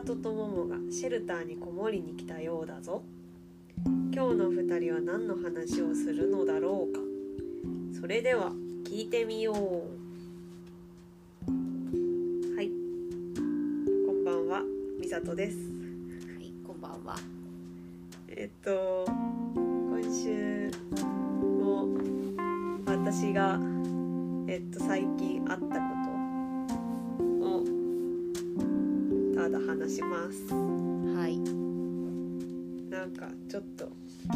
里と桃がシェルターにこもりに来たようだぞ。今日の二人は何の話をするのだろうか。それでは聞いてみよう。はい。こんばんはみさとです。はい、こんばんは。えっとします。はい、なんかちょっと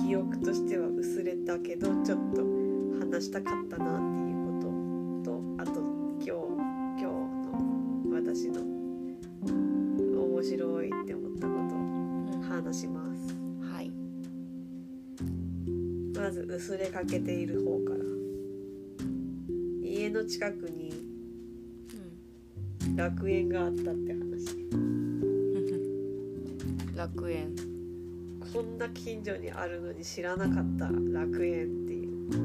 記憶としては薄れたけどちょっと話したかったなっていうこととあと今日今日の私の面白いって思ったことを話します。はい、まず薄れかけている方から。家の近くに楽園があったって話楽園。こんな近所にあるのに知らなかった楽園っていう。う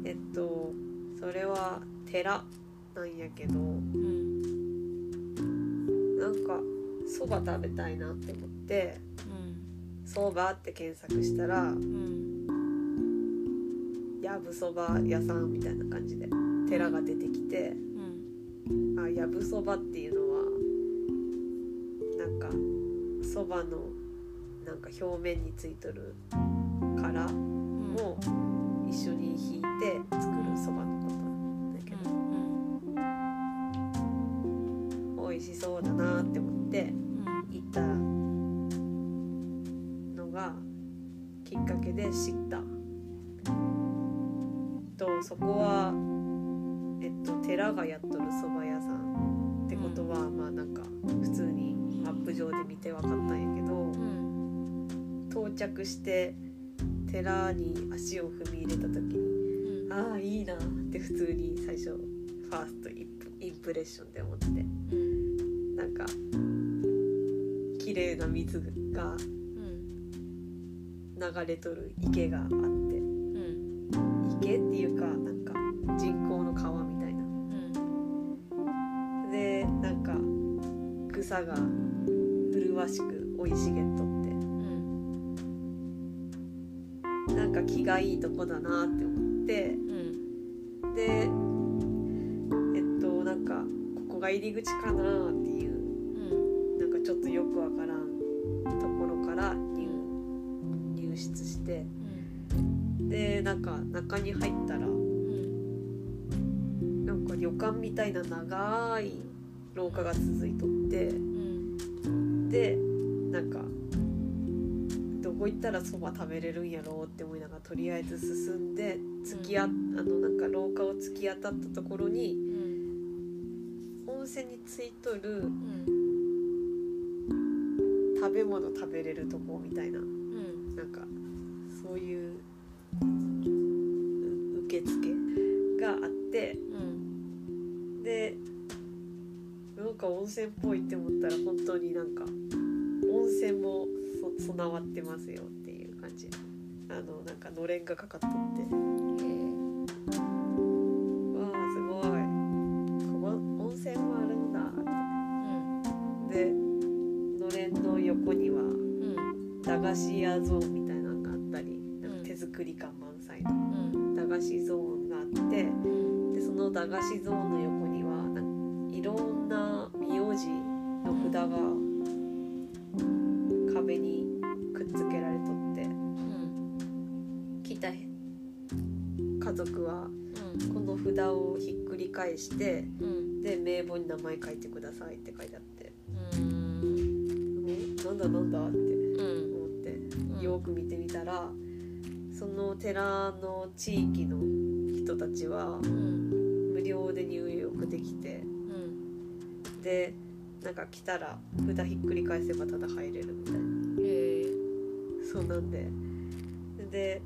ん、えっとそれは寺なんやけどうん、なんかそば食べたいなって思ってそばって検索したらうん、やぶそば屋さんみたいな感じで寺が出てきてうん、あやぶそばっていうそばのなんか表面についとる殻うん、も一緒に引いて作るそばのことなんだけど。美味しそうだなって思って行ったのがきっかけで知った。とそこはえっと寺がやっ着して寺に足を踏み入れた時にうん、ああいいなって普通に最初ファーストインプインプレッションで思って。うん、なんか綺麗な水がうん、流れとる池があって。うん、池っていうかなんか人工の川みたいな。うん、でなんか草が麗しく生い茂っとっうん、て気がいいとこだなって思って。うん、でえっとなんかここが入り口かなっていううん、なんかちょっとよくわからんところから入入室して。でなんか中に入ったらうん、なんか旅館みたいな長い廊下が続いとって、でなんかこ行ったらそば食べれるんやろうって思いながらとりあえず進んで突きああのなんか廊下を突き当たったところに温泉についとるうん、食べ物食べれるとこみたいなうん、なんかそういうう受付があってうん、でなんか温泉っぽいって思ったら本当になんか温泉もそ備わってますよっていう感じ。あのなんかのれんがかかっとって。へわあすごい。温泉もあるんだっうん、てでのれんの横にはうん、駄菓子屋ゾーンみたいなのがあったりなんか手作り感満載のうん、駄菓子ゾーンがあってうん、でその駄菓子ゾーンの横にはいろんな名字の札が族はうん、この札をひっくり返してうん、で名簿に名前書いてくださいって書いてあって。うん、えなんだなんだってうん、思ってうん。よく見てみたらその寺の地域の人たちはうん、無料で入浴できてうん、でなんか来たら札ひっくり返せばただ入れるみたいな。そうなんで。で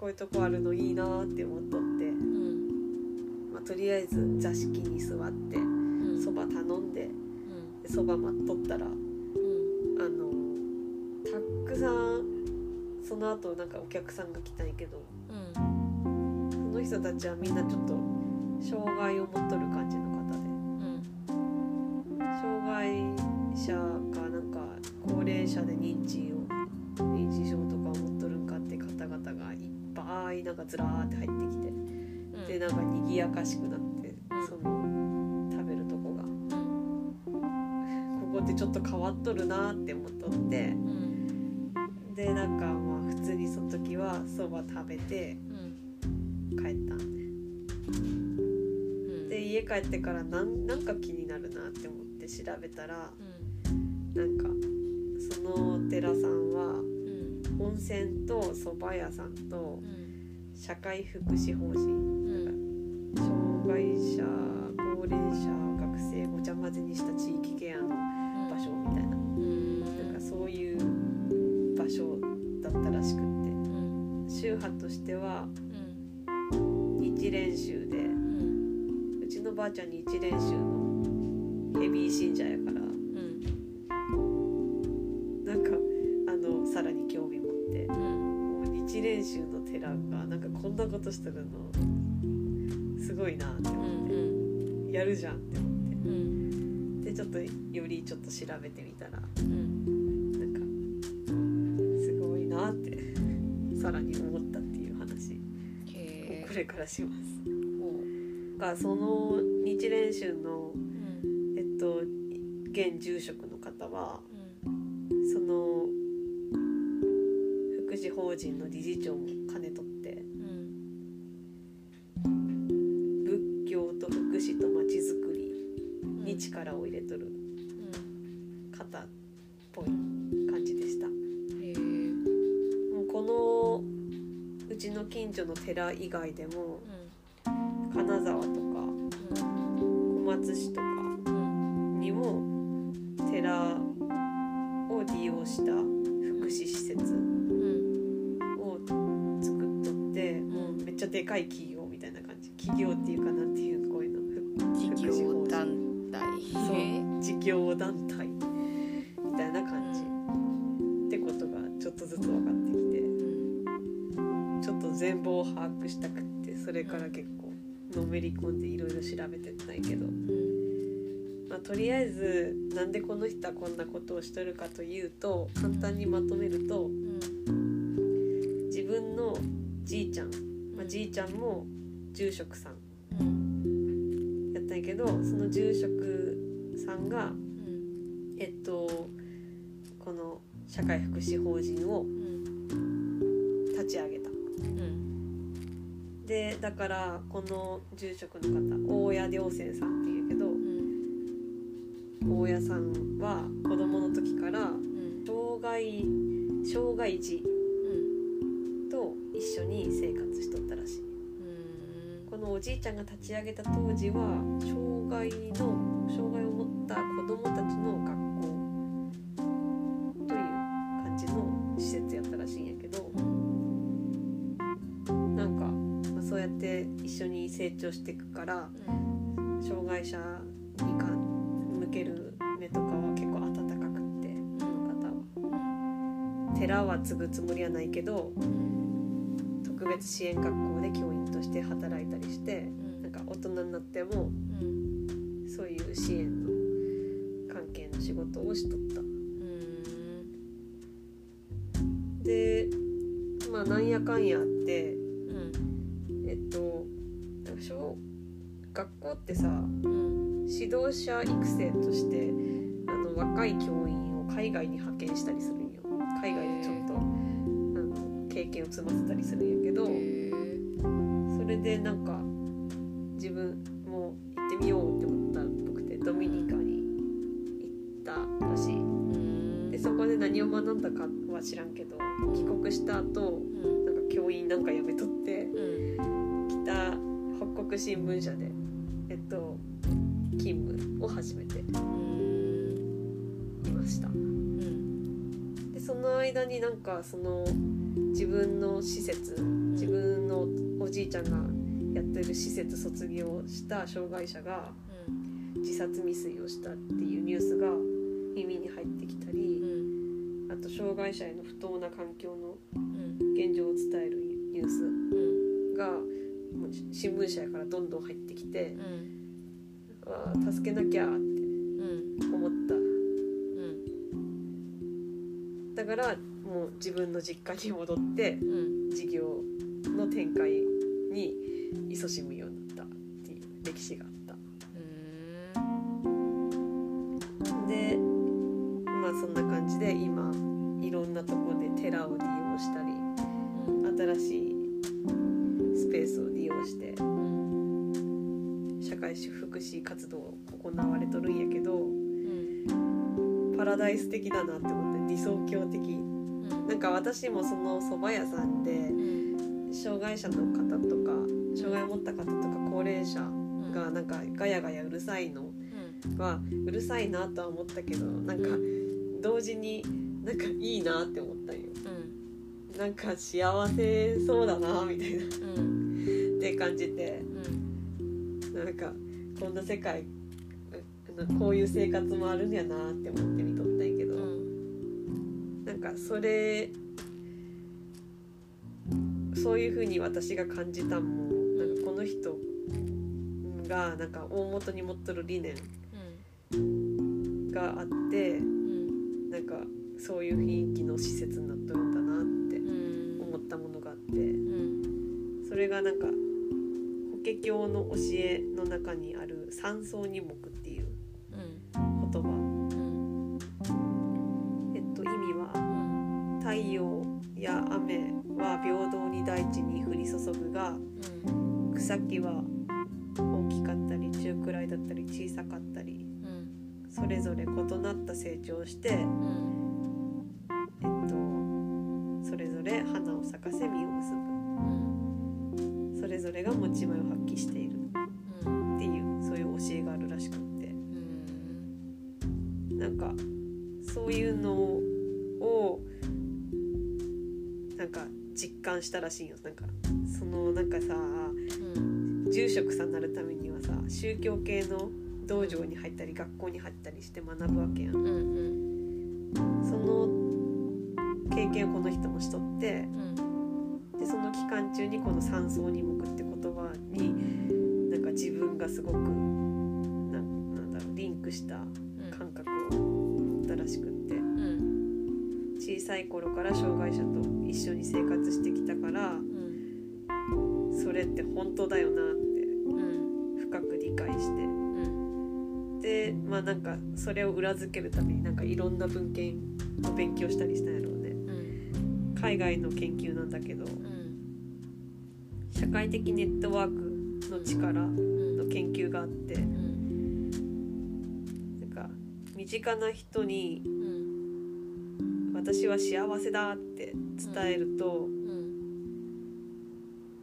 こういうとこあるのいいなって思っとって、うん、まあ、とりあえず座敷に座ってうん、そば頼んでうん、でそば待っとったらあうん、のたくさんその後なんかお客さんが来たんやけどうん、その人たちはみんなちょっと障害を持っとる感じのぱいなんかずらーって入ってきてうん。でなんか賑やかしくなってうん。その食べるとこが。うん。ここってちょっと変わっとるなって思っとって。うん。でなんかまあ普通にその時はそば食べてうん帰ったんで。うん。で家帰ってからなんなんか気になるなって思って調べたらうん。なんかそのお寺さんはうん。温泉と蕎麦屋さんとうん社会福祉法人うん障害者高齢者学生ごちゃ混ぜにした地域ケアの場所みたいな。うん。なんかそういう場所だったらしくって。うん宗派としてはうん日蓮宗でうちのばあちゃん日蓮宗のヘビー信者やからこんなことしてるの。すごいなってう思って、んやるじゃんって思って。うん。でちょっとよりちょっと調べてみたら。うん。なんかすごいなってさらに思ったっていう話。これからします。えがその日蓮宗のうん。えっと現住職の方はうん。その福祉法人の理事長もちの近所の寺以外でも金沢とか小松市とかうん。にも寺を利用した福祉施設うん。を作っとってもうめっちゃでかい企業みたいな感じ。企業っていうかなんていうこういうのふ事業団体。そう事業団体それから結構のめり込んでいろいろ調べてったんやけど、うん。まあ、とりあえずなんでこの人はこんなことをしとるかというと簡単にまとめると自分のじいちゃん、まあ、じいちゃんも住職さんうんやったんやけどその住職さんがうんえっとこの社会福祉法人をうん。立ち上げでだからこの住職の方大谷良泉さんっていうけどうん大谷さんは子供の時からうん。障害障害児うん。と一緒に生活しとったらしい。このおじいちゃんが立ち上げた当時は障害の障害をそうやって一緒に成長していくから障害者にか向ける目とかは結構温かくってこの方は。寺は継ぐつもりはないけど特別支援学校で教員として働いたりしてなんか大人になってもそういう支援の関係の仕事をしとった。でまあなんやかんやってさ指導者育成としてあの若い教員を海外に派遣したりするんよ。海外でちょっとあの経験を積ませたりするんやけどそれでなんか自分も行ってみようって思ったっぽくてドミニカに行ったらしい。でそこで何を学んだかは知らんけど帰国した後なんか教員なんか辞めとって北北国新聞社でと勤務を始めていました。でその間になんかその自分の施設自分のおじいちゃんがやってる施設卒業した障害者が自殺未遂をしたっていうニュースが耳に入ってきたりあと障害者への不当な環境の現状を伝えるニュースが新聞社やからどんどん入ってきてあー助けなきゃって思った。だからもう自分の実家に戻ってうん。事業の展開に勤しむようになったっていう歴史が会福祉活動行われとるんやけどうん。パラダイス的だなって思って理想郷的。うん。なんか私もその蕎麦屋さんでうん。障害者の方とか障害を持った方とか高齢者うん。がなんかガヤガヤうるさいのうん。はうるさいなとは思ったけどなんか同時になんかいいなって思ったんよ。うん。なんか幸せそうだなみたいな。っうん。て感じて。うんなんかこんな世界うこういう生活もあるんやなって思って見とったんやけど、なんかそれそういう風に私が感じたん。もなんかこの人がなんか大元に持っとる理念があってうんなんかそういう雰囲気の施設になっとるんだなってうん。思ったものがあって。うん。それがなんか法華経の教えの中にある三層二目っていう言葉。うんえっと意味は太陽や雨は平等に大地に降り注ぐがうん草木は大きかったり中くらいだったり小さかったりうんそれぞれ異なった成長をして、うんしたらしいよ。なんかそのなんかさうん住職さんになるためにはさ宗教系の道場に入ったり学校に入ったりして学ぶわけやん。うんうん。その経験をこの人もしとってうん。でその期間中にこの「三層二目」って言葉になんか自分がすごくなんなんだろうリンクした感覚を持ったらしくって。うん。小さい頃から障害者と一緒に生活してきたからうんそれって本当だよなってうん深く理解して。うんでまあなんかそれを裏付けるためになんかいろんな文献を勉強したりしたんやろうね。うん海外の研究なんだけどうん社会的ネットワークの力の研究があってうんなんか身近な人にうん「私は幸せだ」って伝えると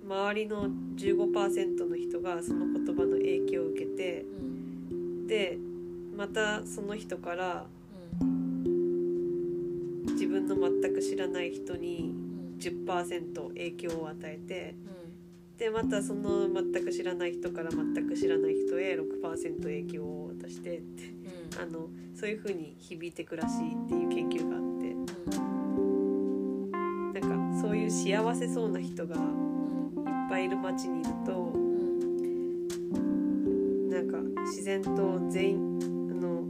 周りの15%の人がその言葉の影響を受けてでまたその人から自分の全く知らない人に10%影響を与えてでまたその全く知らない人から全く知らない人へ6%影響を渡してって。あのそういう風に響いてくらしいっていう研究があって。なんかそういう幸せそうな人がいっぱいいる街にいるとなんか自然と全員あの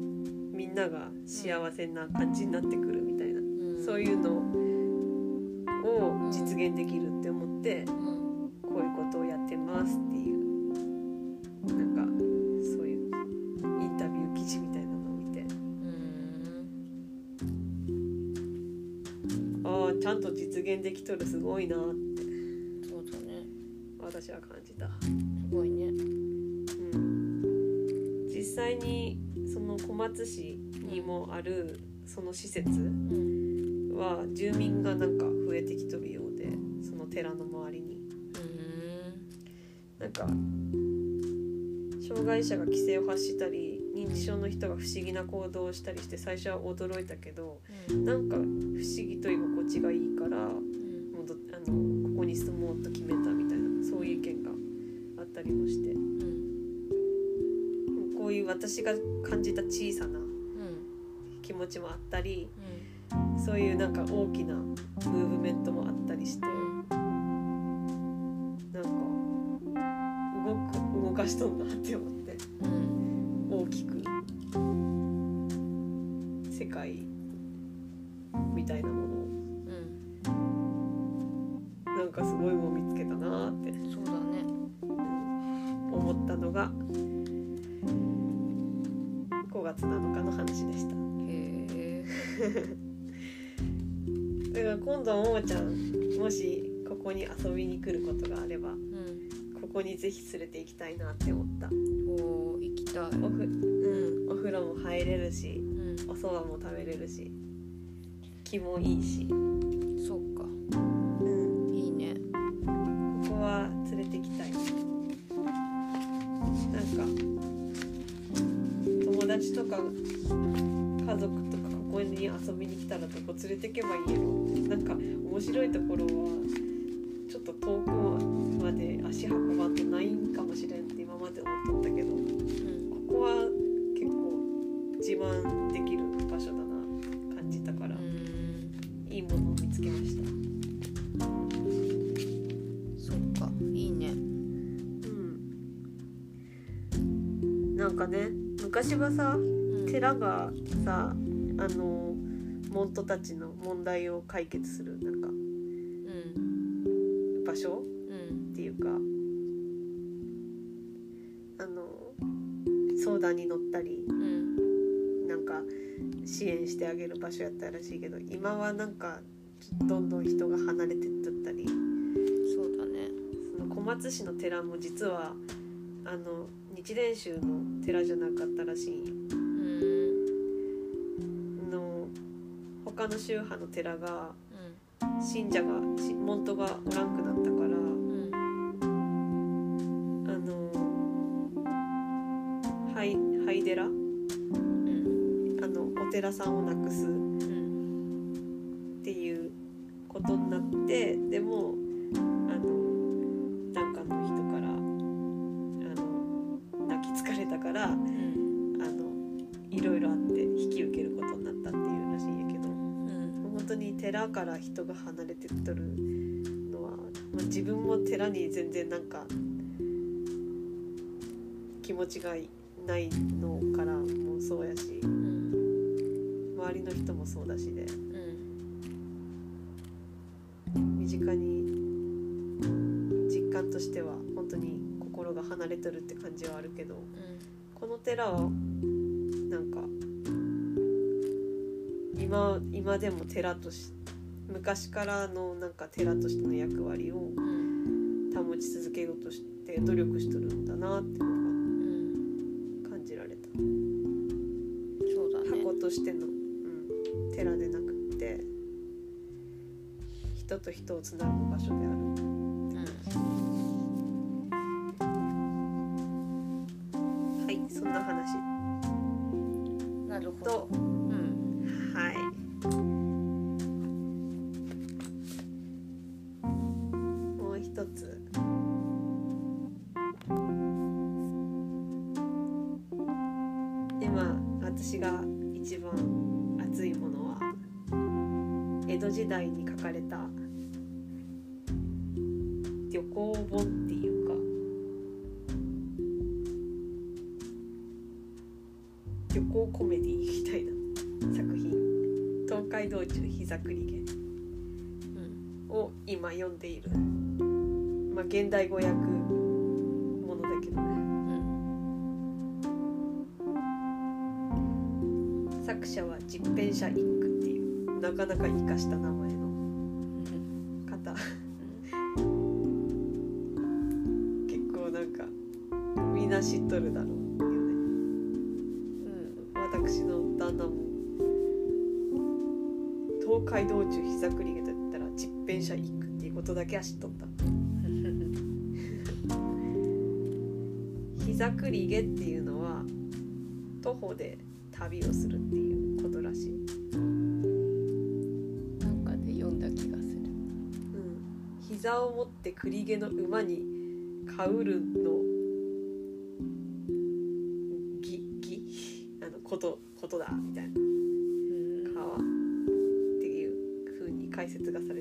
みんなが幸せな感じになってくるみたいな、そういうのを実現できるって思ってこういうことをやってますっていう現できとるすごいな。ってそうだね。私は感じた。すごいね。うん。実際にその小松市にもあるその施設うん。は住民がなんか増えてきとるようでその寺の周りに。なんか障害者が規制を発したり認知症の人が不思議な行動をしたりして最初は驚いたけどうん。なんか不思議と居心地がいいからもうあのここに住もうと決めたみたいなそういう意見があったりもして。うん。こういう私が感じた小さなうん。気持ちもあったりうん。そういうなんか大きなムーブメントもあったりして。なんか動く動かしとんなって思って。うん。大きく世界みたいなもかすごいもん見つけたなーって。そうだね。思ったのが5月7日の話でした。へえ だから今度ももちゃんもしここに遊びに来ることがあればうんここにぜひ連れて行きたいなって思った。おー行きたい。おふ、うん、お風呂も入れるしうん。お蕎麦も食べれるし気もいいし、か家族とかここに遊びに来たらどこ連れてけばいいやろなんか面白いところはちょっと遠くまで足運ばんとないんかもしれんって今まで思っとったけどこうんこは結構自慢できる場所だな感じたからうん。いいものを見つけました。そっかいいね。うん。なんかね昔はさうん寺がさあの門徒たちの問題を解決するなんかうん。場所？うん。っていうかあの相談に乗ったりうん。なんか支援してあげる場所やったらしいけど今はなんかどんどん人が離れてっとったり。そうだね。その小松市の寺も実はあの日蓮宗の寺じゃなかったらしい。うん他の宗派の寺がうん。信者がし門徒がおらんくなったからうん。あの廃廃寺？あうん。のお寺さんをなくすうんっていうことになってでもあの檀家の人からあの泣き疲れたから寺から人が離れてっとるのは、まあ、自分も寺に全然なんか気持ちがないのからもそうやしうん周りの人もそうだしでうん身近に実感としては本当に心が離れてるって感じはあるけどこの寺はなんか今今でも寺とし昔からのなんか寺としての役割をうん保ち続けようとして努力しとるんだなっていうのうんが感じられた。そうだね。箱としての、うん、寺でなくって人と人をつなぐ場所であるはいそんな話。うんなるほど道中膝栗毛うん」を今読んでいる。まあ現代語訳ものだけどね。うん。作者は実編者一句っていう。なかなか生かした名前いうことだけは知った 膝栗毛っていうのは徒歩で旅をするっていうことらしい、なんかで読んだ気がする。うん、膝を持って栗毛の馬にかうるのぎぎあのことことだみたいな。うん。川っていう風に解説がされ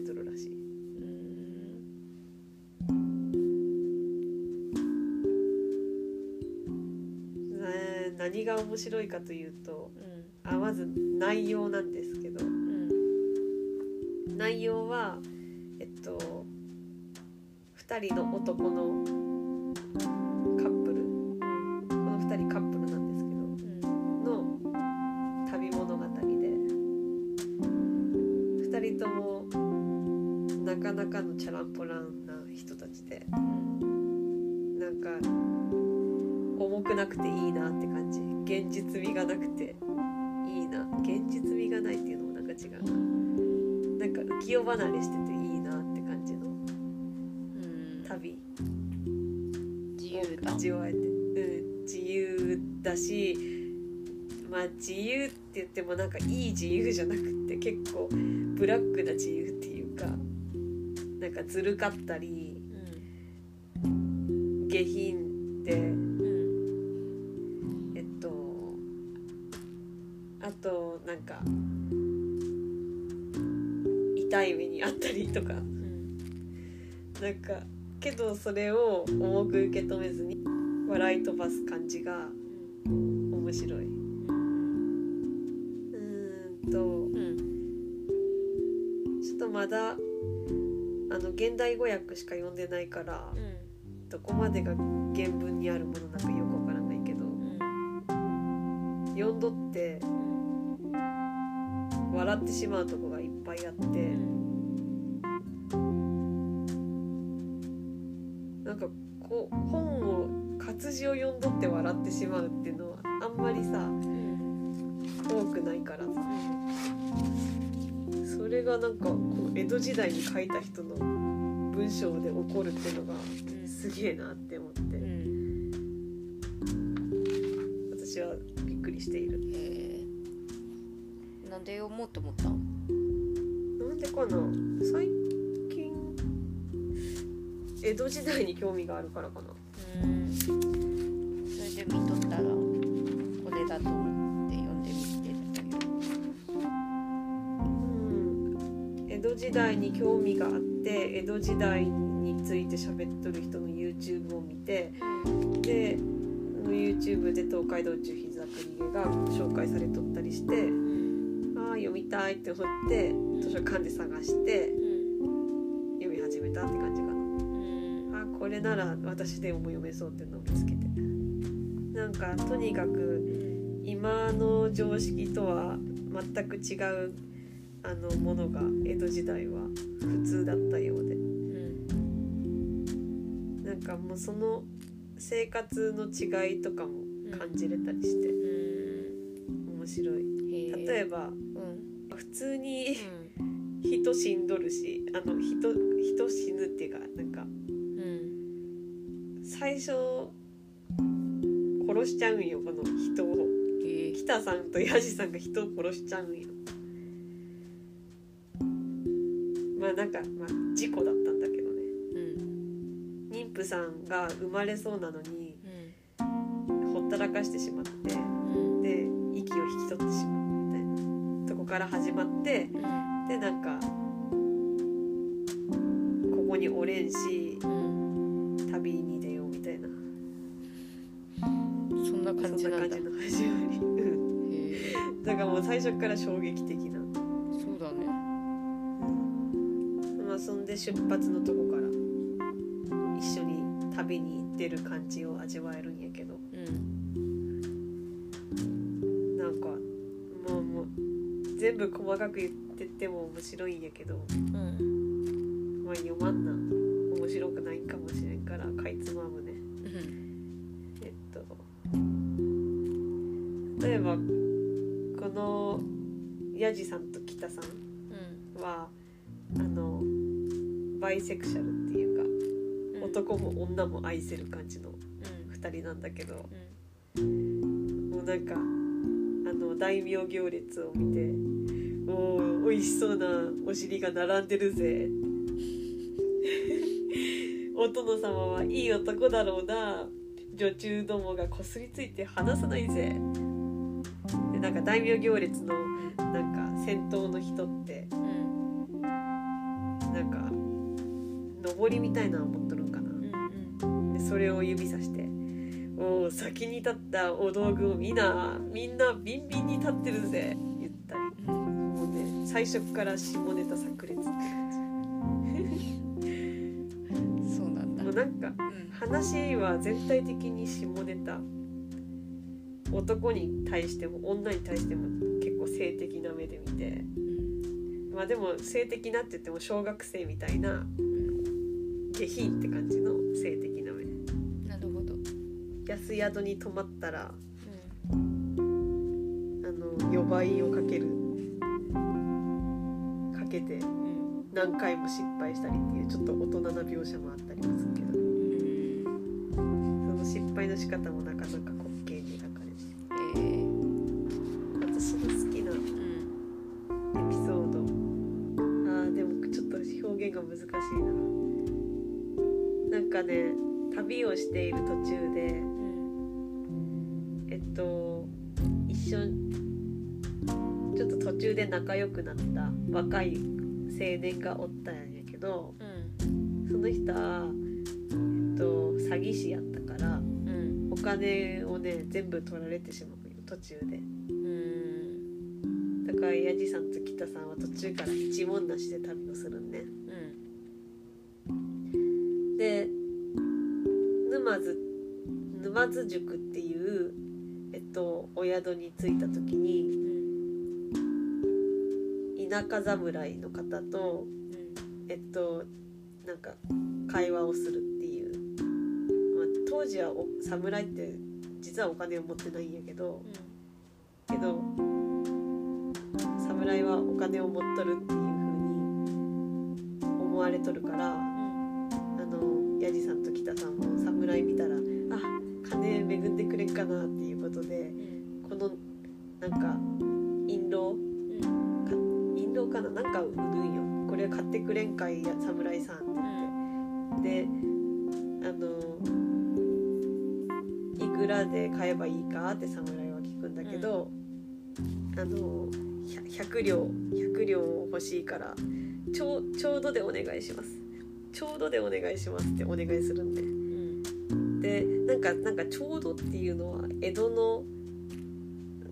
面白いかというとうん。あまず内容なんですけどうん。内容はえっと2人の男の離れしてていいなって感じの旅。自由だ。味わえて、うん、自由だしまあ自由って言ってもなんかいい自由じゃなくって結構ブラックな自由っていうかなんかずるかったり下品であったりとか。なんかけどそれを重く受け止めずに笑い飛ばす感じが面白い。うーんとちょっとまだあの現代語訳しか読んでないからどこまでが原文にあるものなんかよくわからないけど読んどって笑ってしまうとこがいっぱいあって活字を読んどって笑ってしまうっていうのはあんまりさ多くないから。さそれがなんかこの江戸時代に書いた人の文章で起こるっていうのがすげえなって思って。私はびっくりしている。なんで読もうと思ったの？なんでかな？最近江戸時代に興味があるからかな。それ江戸時代に興味があって江戸時代について喋っとる人の YouTube を見てで YouTube で東海道中膝栗毛が紹介されとったりしてああ読みたいって思って図書館で探して読み始めたって感じかな。あこれなら私でも読めそうっていうのを見つけて。なんかとにかく今の常識とは全く違うあのものが江戸時代は普通だったようで。なんかもうその生活の違いとかも感じれたりして。面白い。例えば普通に人死んどるしあの人人死ぬっていうかなんか最初殺しちゃうんよこの人を。北さんとヤジさんが人を殺しちゃうんよまあなんか、まあ、事故だったんだけどね。妊婦さんが生まれそうなのにほったらかしてしまってで息を引き取ってしまうみたいなとこから始まってでなんかここにおれんし旅に出ようみたいな。そんな感じそんなだ。なん感じの始まりだからもう最初から衝撃的なまあそんで出発のとこから一緒に旅に行ってる感じを味わえるんやけど。うんなんかもうもう全部細かく言ってっても面白いんやけど。うんまあ読まんな。面白くないかもしれんからかいつまむね。えっと例えばこのヤジさんと北さん。バイセクシャルっていうか男も女も愛せる感じの2人なんだけどもうなんかあの大名行列を見て「おお美味しそうなお尻が並んでるぜ」お殿様はいい男だろうな。女中どもがこすりついて離さないぜ。でなんか大名行列のなんか先頭の人ってなんか上りみたいなの持っとるんかな。でそれを指さして「おお先に立ったお道具を見なみんなビンビンに立ってるぜ」言ったり。もうね最初から下ネタ炸裂。そうなんだ。なんかうん。話は全体的に下ネタ。男に対しても女に対しても結構性的な目で見て。まあでも性的なって言っても小学生みたいな下品って感じの性的な目なるほど。安宿に泊まったらうん。あの予売をかける。かけてうん。何回も失敗したりっていうちょっと大人な描写もあったりもするけど。うん。その失敗の仕方もなかなか旅をしている途中でうん。えっと一緒ちょっと途中で仲良くなった若い青年がおったんやけどうん。その人は、えっと、詐欺師やったからうん。お金をね全部取られてしまうよ途中で。うん。だからヤジさんと北さんは途中から一文なしで旅をする沼津宿っていうえっとお宿に着いた時に田舎侍の方とえっとなんか会話をするっていう、まあ、当時はお侍って実はお金を持ってないんやけどけど侍はお金を持っとるっていう風に思われとるからあのヤジさんと北さんも侍見たらあ金恵んでくれんかなっていうことでこのなんか印籠？印籠かな？なんか売るんよ。これ買ってくれんかいや侍さんって言って。であのいくらで買えばいいかって侍は聞くんだけど、あの100両100両欲しいからちょうちょうどでお願いします。ちょうどでお願いしますってお願いするんで。でなんかなんかちょうどっていうのは江戸の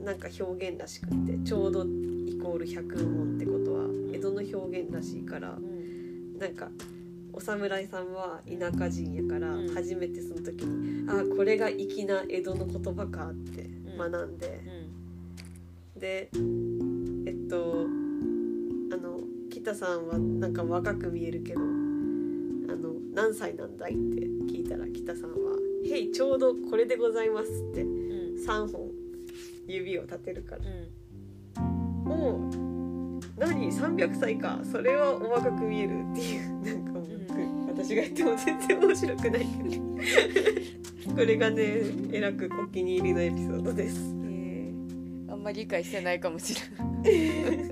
なんか表現らしくってちょうどイコール100問ってことは江戸の表現らしいからなんかお侍さんは田舎人やからうん。初めてその時に、あこれが粋な江戸の言葉かって学んで、でえっとあの北さんはなんか若く見えるけどあの何歳なんだいって聞いたら北さんは「へいちょうどこれでございます」って3本指を立てるから「おお何？300歳か。それはお若く見える」っていう なんかもう、私が言っても全然面白くないけど これがねえらくお気に入りのエピソードです。あんまり理解してないかもしれない。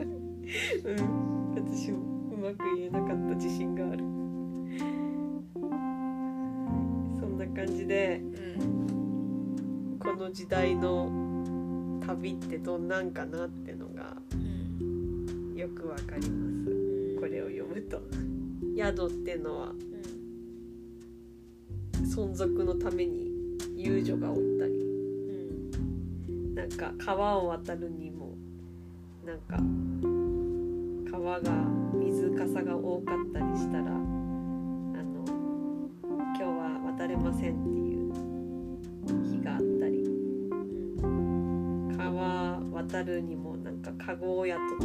うん、私もうまく言えなかった自信がある。な感じでうん。この時代の旅ってどんなんかなってのがよくわかります。これを読むと。宿ってのは存続のために遊女がおったり。なんか川を渡るにもなんか川が水かさが多かったりしたら渡れませんっていう。日があったり。川渡るにもなんかカゴを雇って。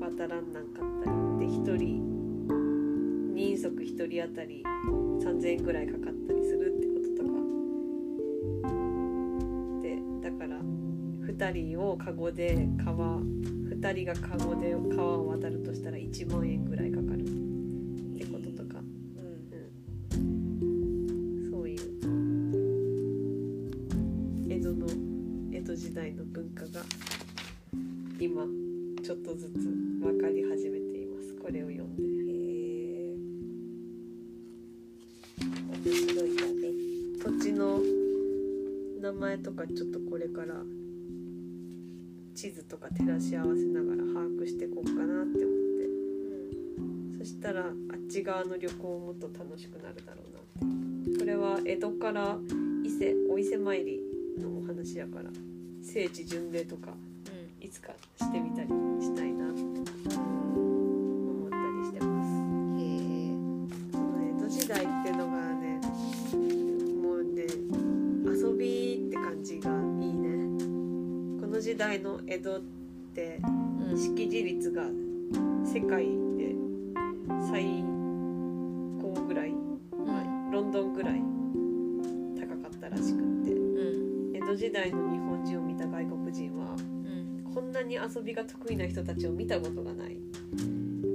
渡らんなんかったり。で1人人足1人当たり。3,000円ぐらいかかったりするってこととか。でだから2人をカゴで川2人がカゴで川を渡るとしたら1万円ぐらいかかる。とか照らし合わせながら把握していこうかなって思って。そしたらあっち側の旅行もっと楽しくなるだろうなって。これは江戸から伊勢お伊勢参りのお話やから聖地巡礼とかいつかしてみたり江戸ってうん識字率が世界で最高ぐらい、まあロンドンぐらい高かったらしくって。うん。江戸時代の日本人を見た外国人はうん。こんなに遊びが得意な人たちを見たことがない。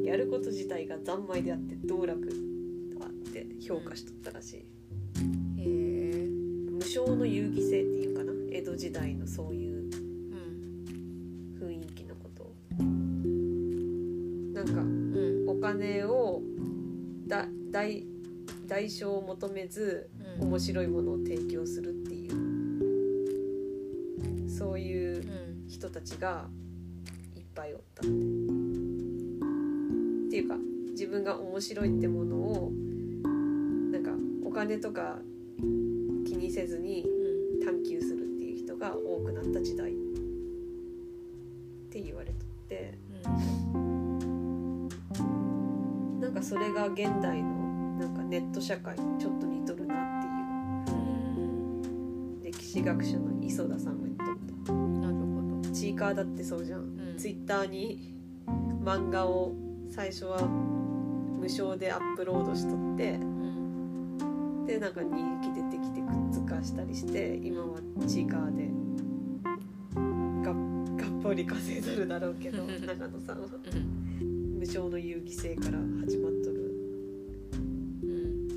やること自体が三昧であって道楽だって評価しとったらしい、へえ。無償の遊戯性っていうかな？江戸時代のそういうなんかうん。お金をだ代代償を求めずうん。面白いものを提供するっていう。そういううん。人たちがいっぱいおったって。っていうか自分が面白いってものをなんかお金とか気にせずにうん。探求するっていう人が多くなった時代って言われとって。なん。かそれが現代のなんかネット社会にちょっと似とるなっていう歴史学者の磯田さんが言っとった。なるほど。チーカーだってそうじゃん、んツイッターに漫画を最初は無償でアップロードしとってうんでなんか人気出てきてくっつかしたりして今はチーカーでががっぽり稼いどるだろうけど長野さんは。うん無償の遊戯性から始まっとる。う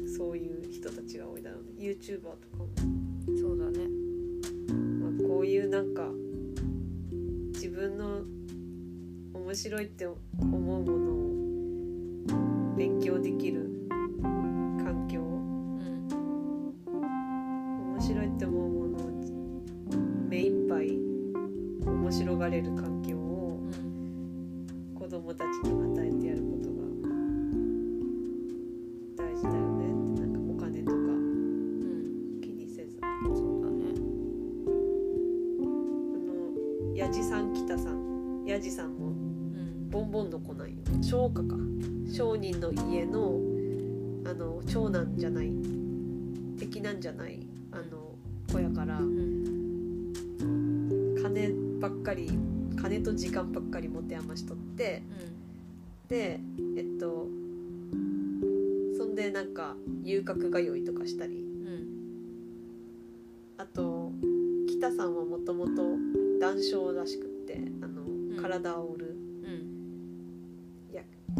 んそういう人たちが多いだろうね。YouTuber とかも、そうだね。まあ、こういうなんか自分の面白いって思うものを勉強できる環境うん面白いって思うものを目いっぱい面白がれる環境をうん。子供たちにの家のあの長男じゃない敵なんじゃないあの子やからうん。金ばっかり金と時間ばっかり持て余しとってでえっとそんでなんか遊郭が酔いとかしたりうん。あと北さんはもともと談笑らしくってあの、ん。体を売る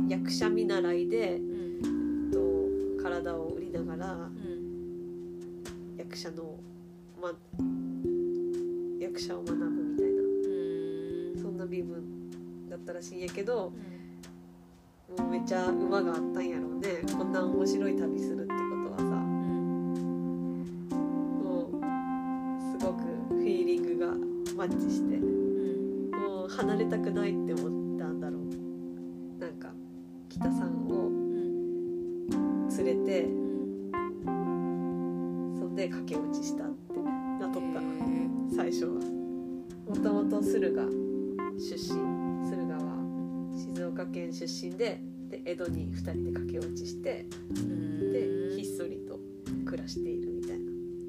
役者見習いで、と、体を売りながらうん。役者の、ま、役者を学ぶみたいうん。なそんな身分だったらしいんやけどうん。もうめっちゃ馬があったんやろうね。こんな面白い旅するってことはさ。うん。もうすごくフィーリングがマッチしてうん。もう離れたくないって思ったんだろうなんか北さんをうん連れてうんそんで駆け落ちしたって。なっとったへ最初は。もともと駿河出身。駿河は静岡県出身でで江戸に2人で駆け落ちしてーでひっそりと暮らしているみたいな。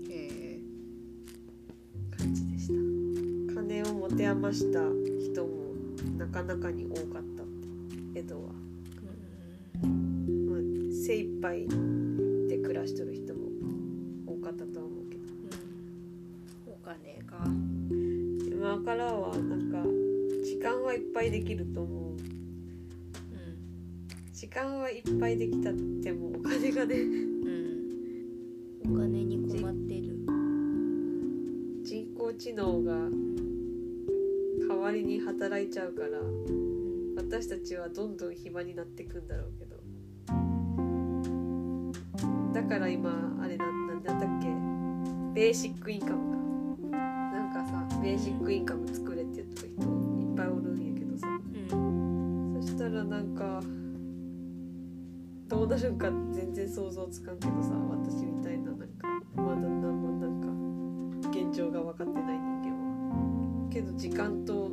へ感じでした。金を持て余した人もなかなかに多かった。って江戸は、精一杯で暮らしとる人も多かったとは思うけど。うん。お金か。今からはなんか時間はいっぱいできると思う。うん。時間はいっぱいできたってもお金がね。うん。お金に困ってる。人工知能が代わりに働いちゃうから私たちはどんどん暇になってくんだろうけどから今あれなんなんだったっけ？ベーシックインカムか。なんかさベーシックインカム作れって言ってる人いっぱいおるんやけどさ。うんそしたらなんかどうなるんか全然想像つかんけどさ私みたいななんかまだ何もなんか現状が分かってない人間は。けど時間と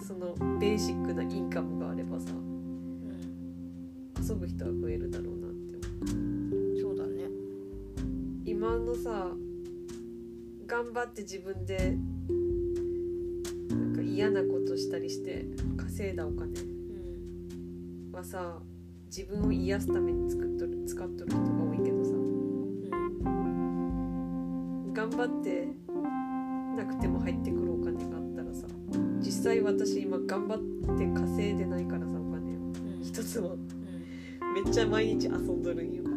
そのベーシックなインカムがあればさ今のさ頑張って自分で嫌なことしたりして稼いだお金うんはさ自分を癒すために作っとる使っとる人が多いけどさ。うん頑張ってなくても入ってくるお金があったらさ実際私今頑張って稼いでないからさお金を。うん。一つも。うん。めっちゃ毎日遊んどるんよ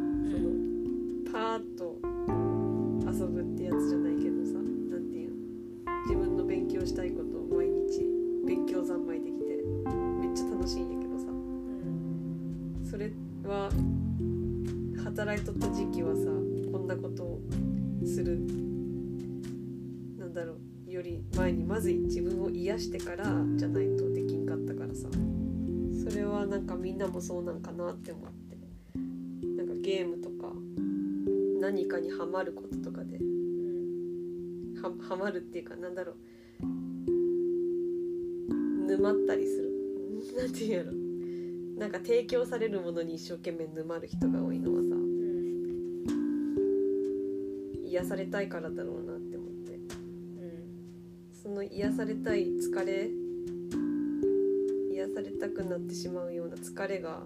みんなもそうなんかなって思って。なんかゲームとか何かにハマることとかでうん。はハマるっていうかなんだろう。沼ったりする。なんていうんやろ。なんか提供されるものに一生懸命沼る人が多いのはさうん。癒されたいからだろうなって思って。うん。その癒されたい疲れれたくなってしまうような疲れが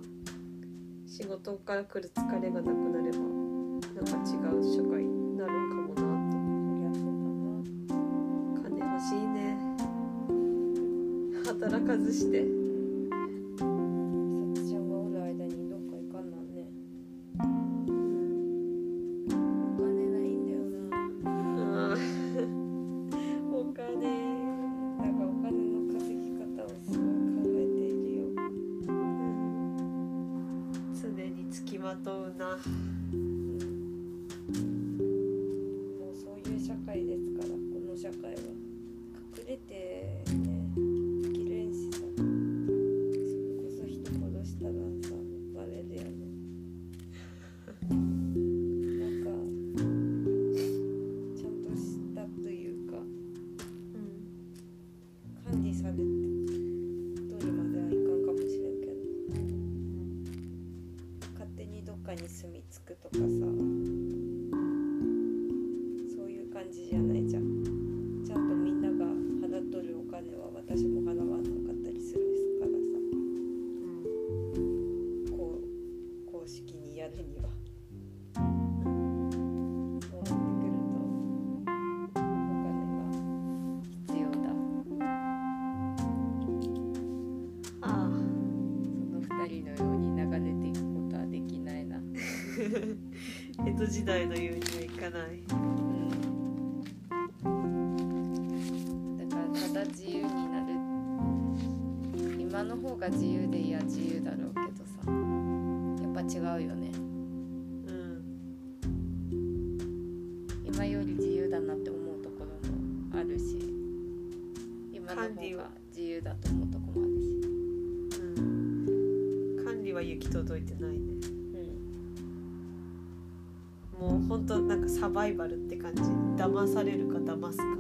仕事から来る疲れがなくなればなんか違う社会になるんかもなそりゃそうと金欲しいね。働かずして。が自由でいや自由だろうけどさ。やっぱ違うよね。うん。今より自由だなって思うところもあるし今の方が自由だと思うところもあるし。うん。管理は行き届いてないね。うん。もうほんとなんかサバイバルって感じ。騙されるか騙すか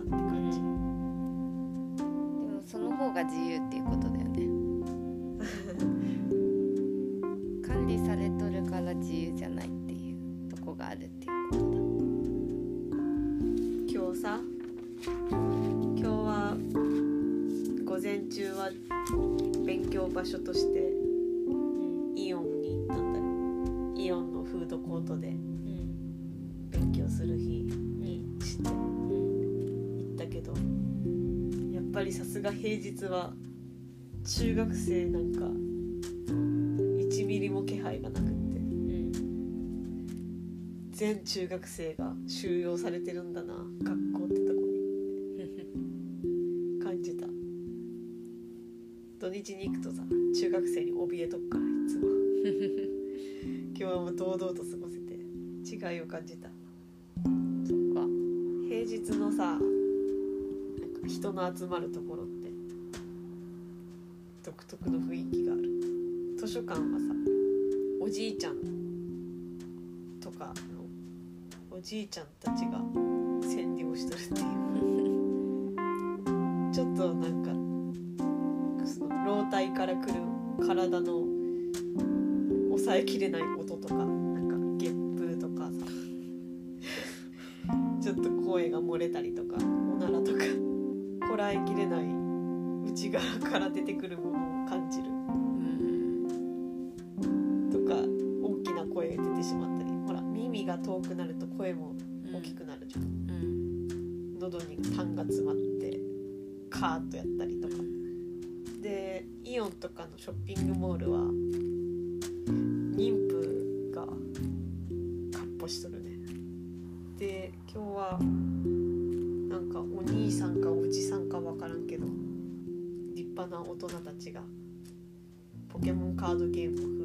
コートでうん。勉強する日にして行ったけどやっぱりさすが平日は中学生なんか1ミリも気配がなくってうん。全中学生が収容されてるんだな学校ってとこに。感じた。土日に行くとさ中学生に怯えとくからいつも 今日はもう堂々と過ごせて違いを感じた。そっか。平日のさなんか人の集まるところって独特の雰囲気がある。図書館はさおじいちゃんとかのおじいちゃんたちが占領してるっていう。ちょっとなんかその老体から来る体の抑えきれない音から出てくるものを感じる。うんとか大きな声が出てしまったり。ほら耳が遠くなると声も大きくなるじゃん、うん。喉に痰が詰まってカーッとやったりとか。でイオンとかのショッピングモールは妊婦がかっ歩しとるね。で今日はなんかお兄さんかおじさんか分からんけど立派な大人たちがポケモンカードゲームを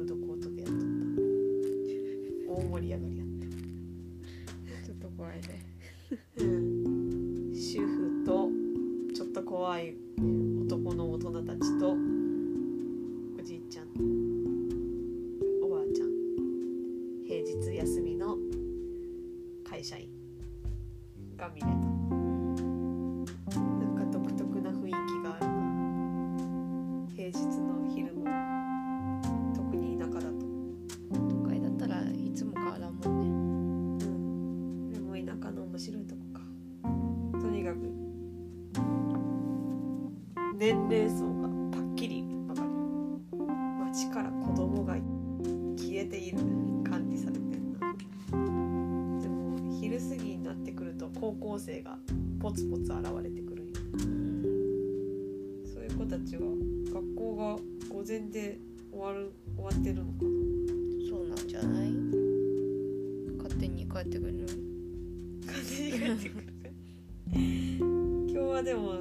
はでも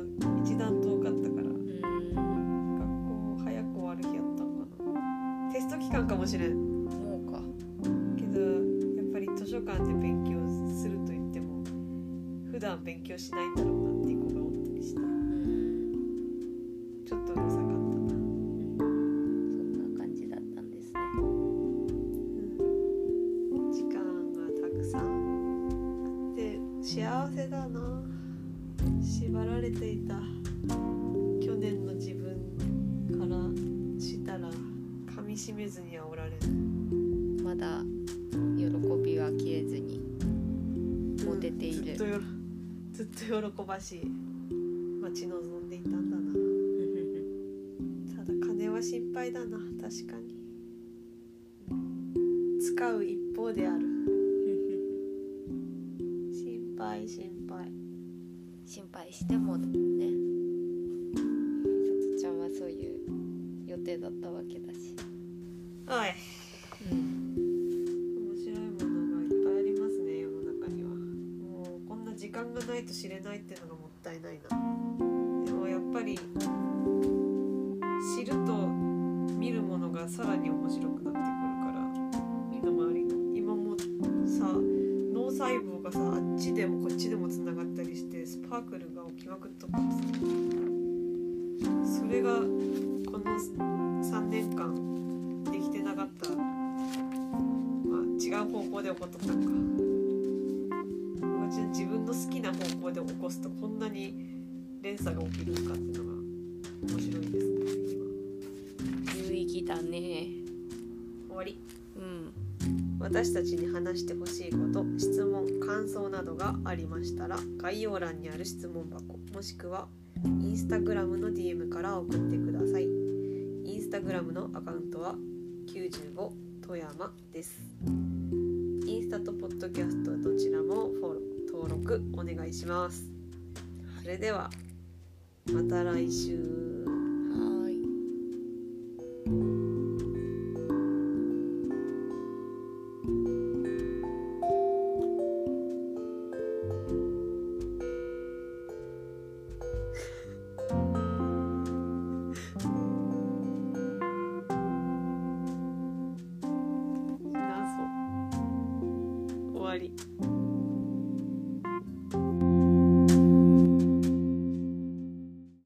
一段遠かったから。うん。学校早く終わる日やったのかな。テスト期間かもしれん。もうか。けどやっぱり図書館で勉強すると言っても普段勉強しないんだろうしい。待ち望んでいたんだな。ただ金は心配だな。確かに。使う一方である。心配心配。心配してもいないな。でもやっぱり知ると見るものがさらに面白くなってくるから身の回りの今もさ脳細胞がさあっちでもこっちでもつながったりしてスパークルが起きまくっとってさそれがこの3年間できてなかったまあ、違う方向で起こっとったんか。自分の好きな方向で起こすとこんなに連鎖が起きるのかっていうのが面白いですね今有意義だね。終わり。うん。私たちに話してほしいこと質問感想などがありましたら概要欄にある質問箱もしくはインスタグラムの DM から送ってください。インスタグラムのアカウントは95富山です。インスタとポッドキャストどちらもフォロー登録お願いします。それではまた来週。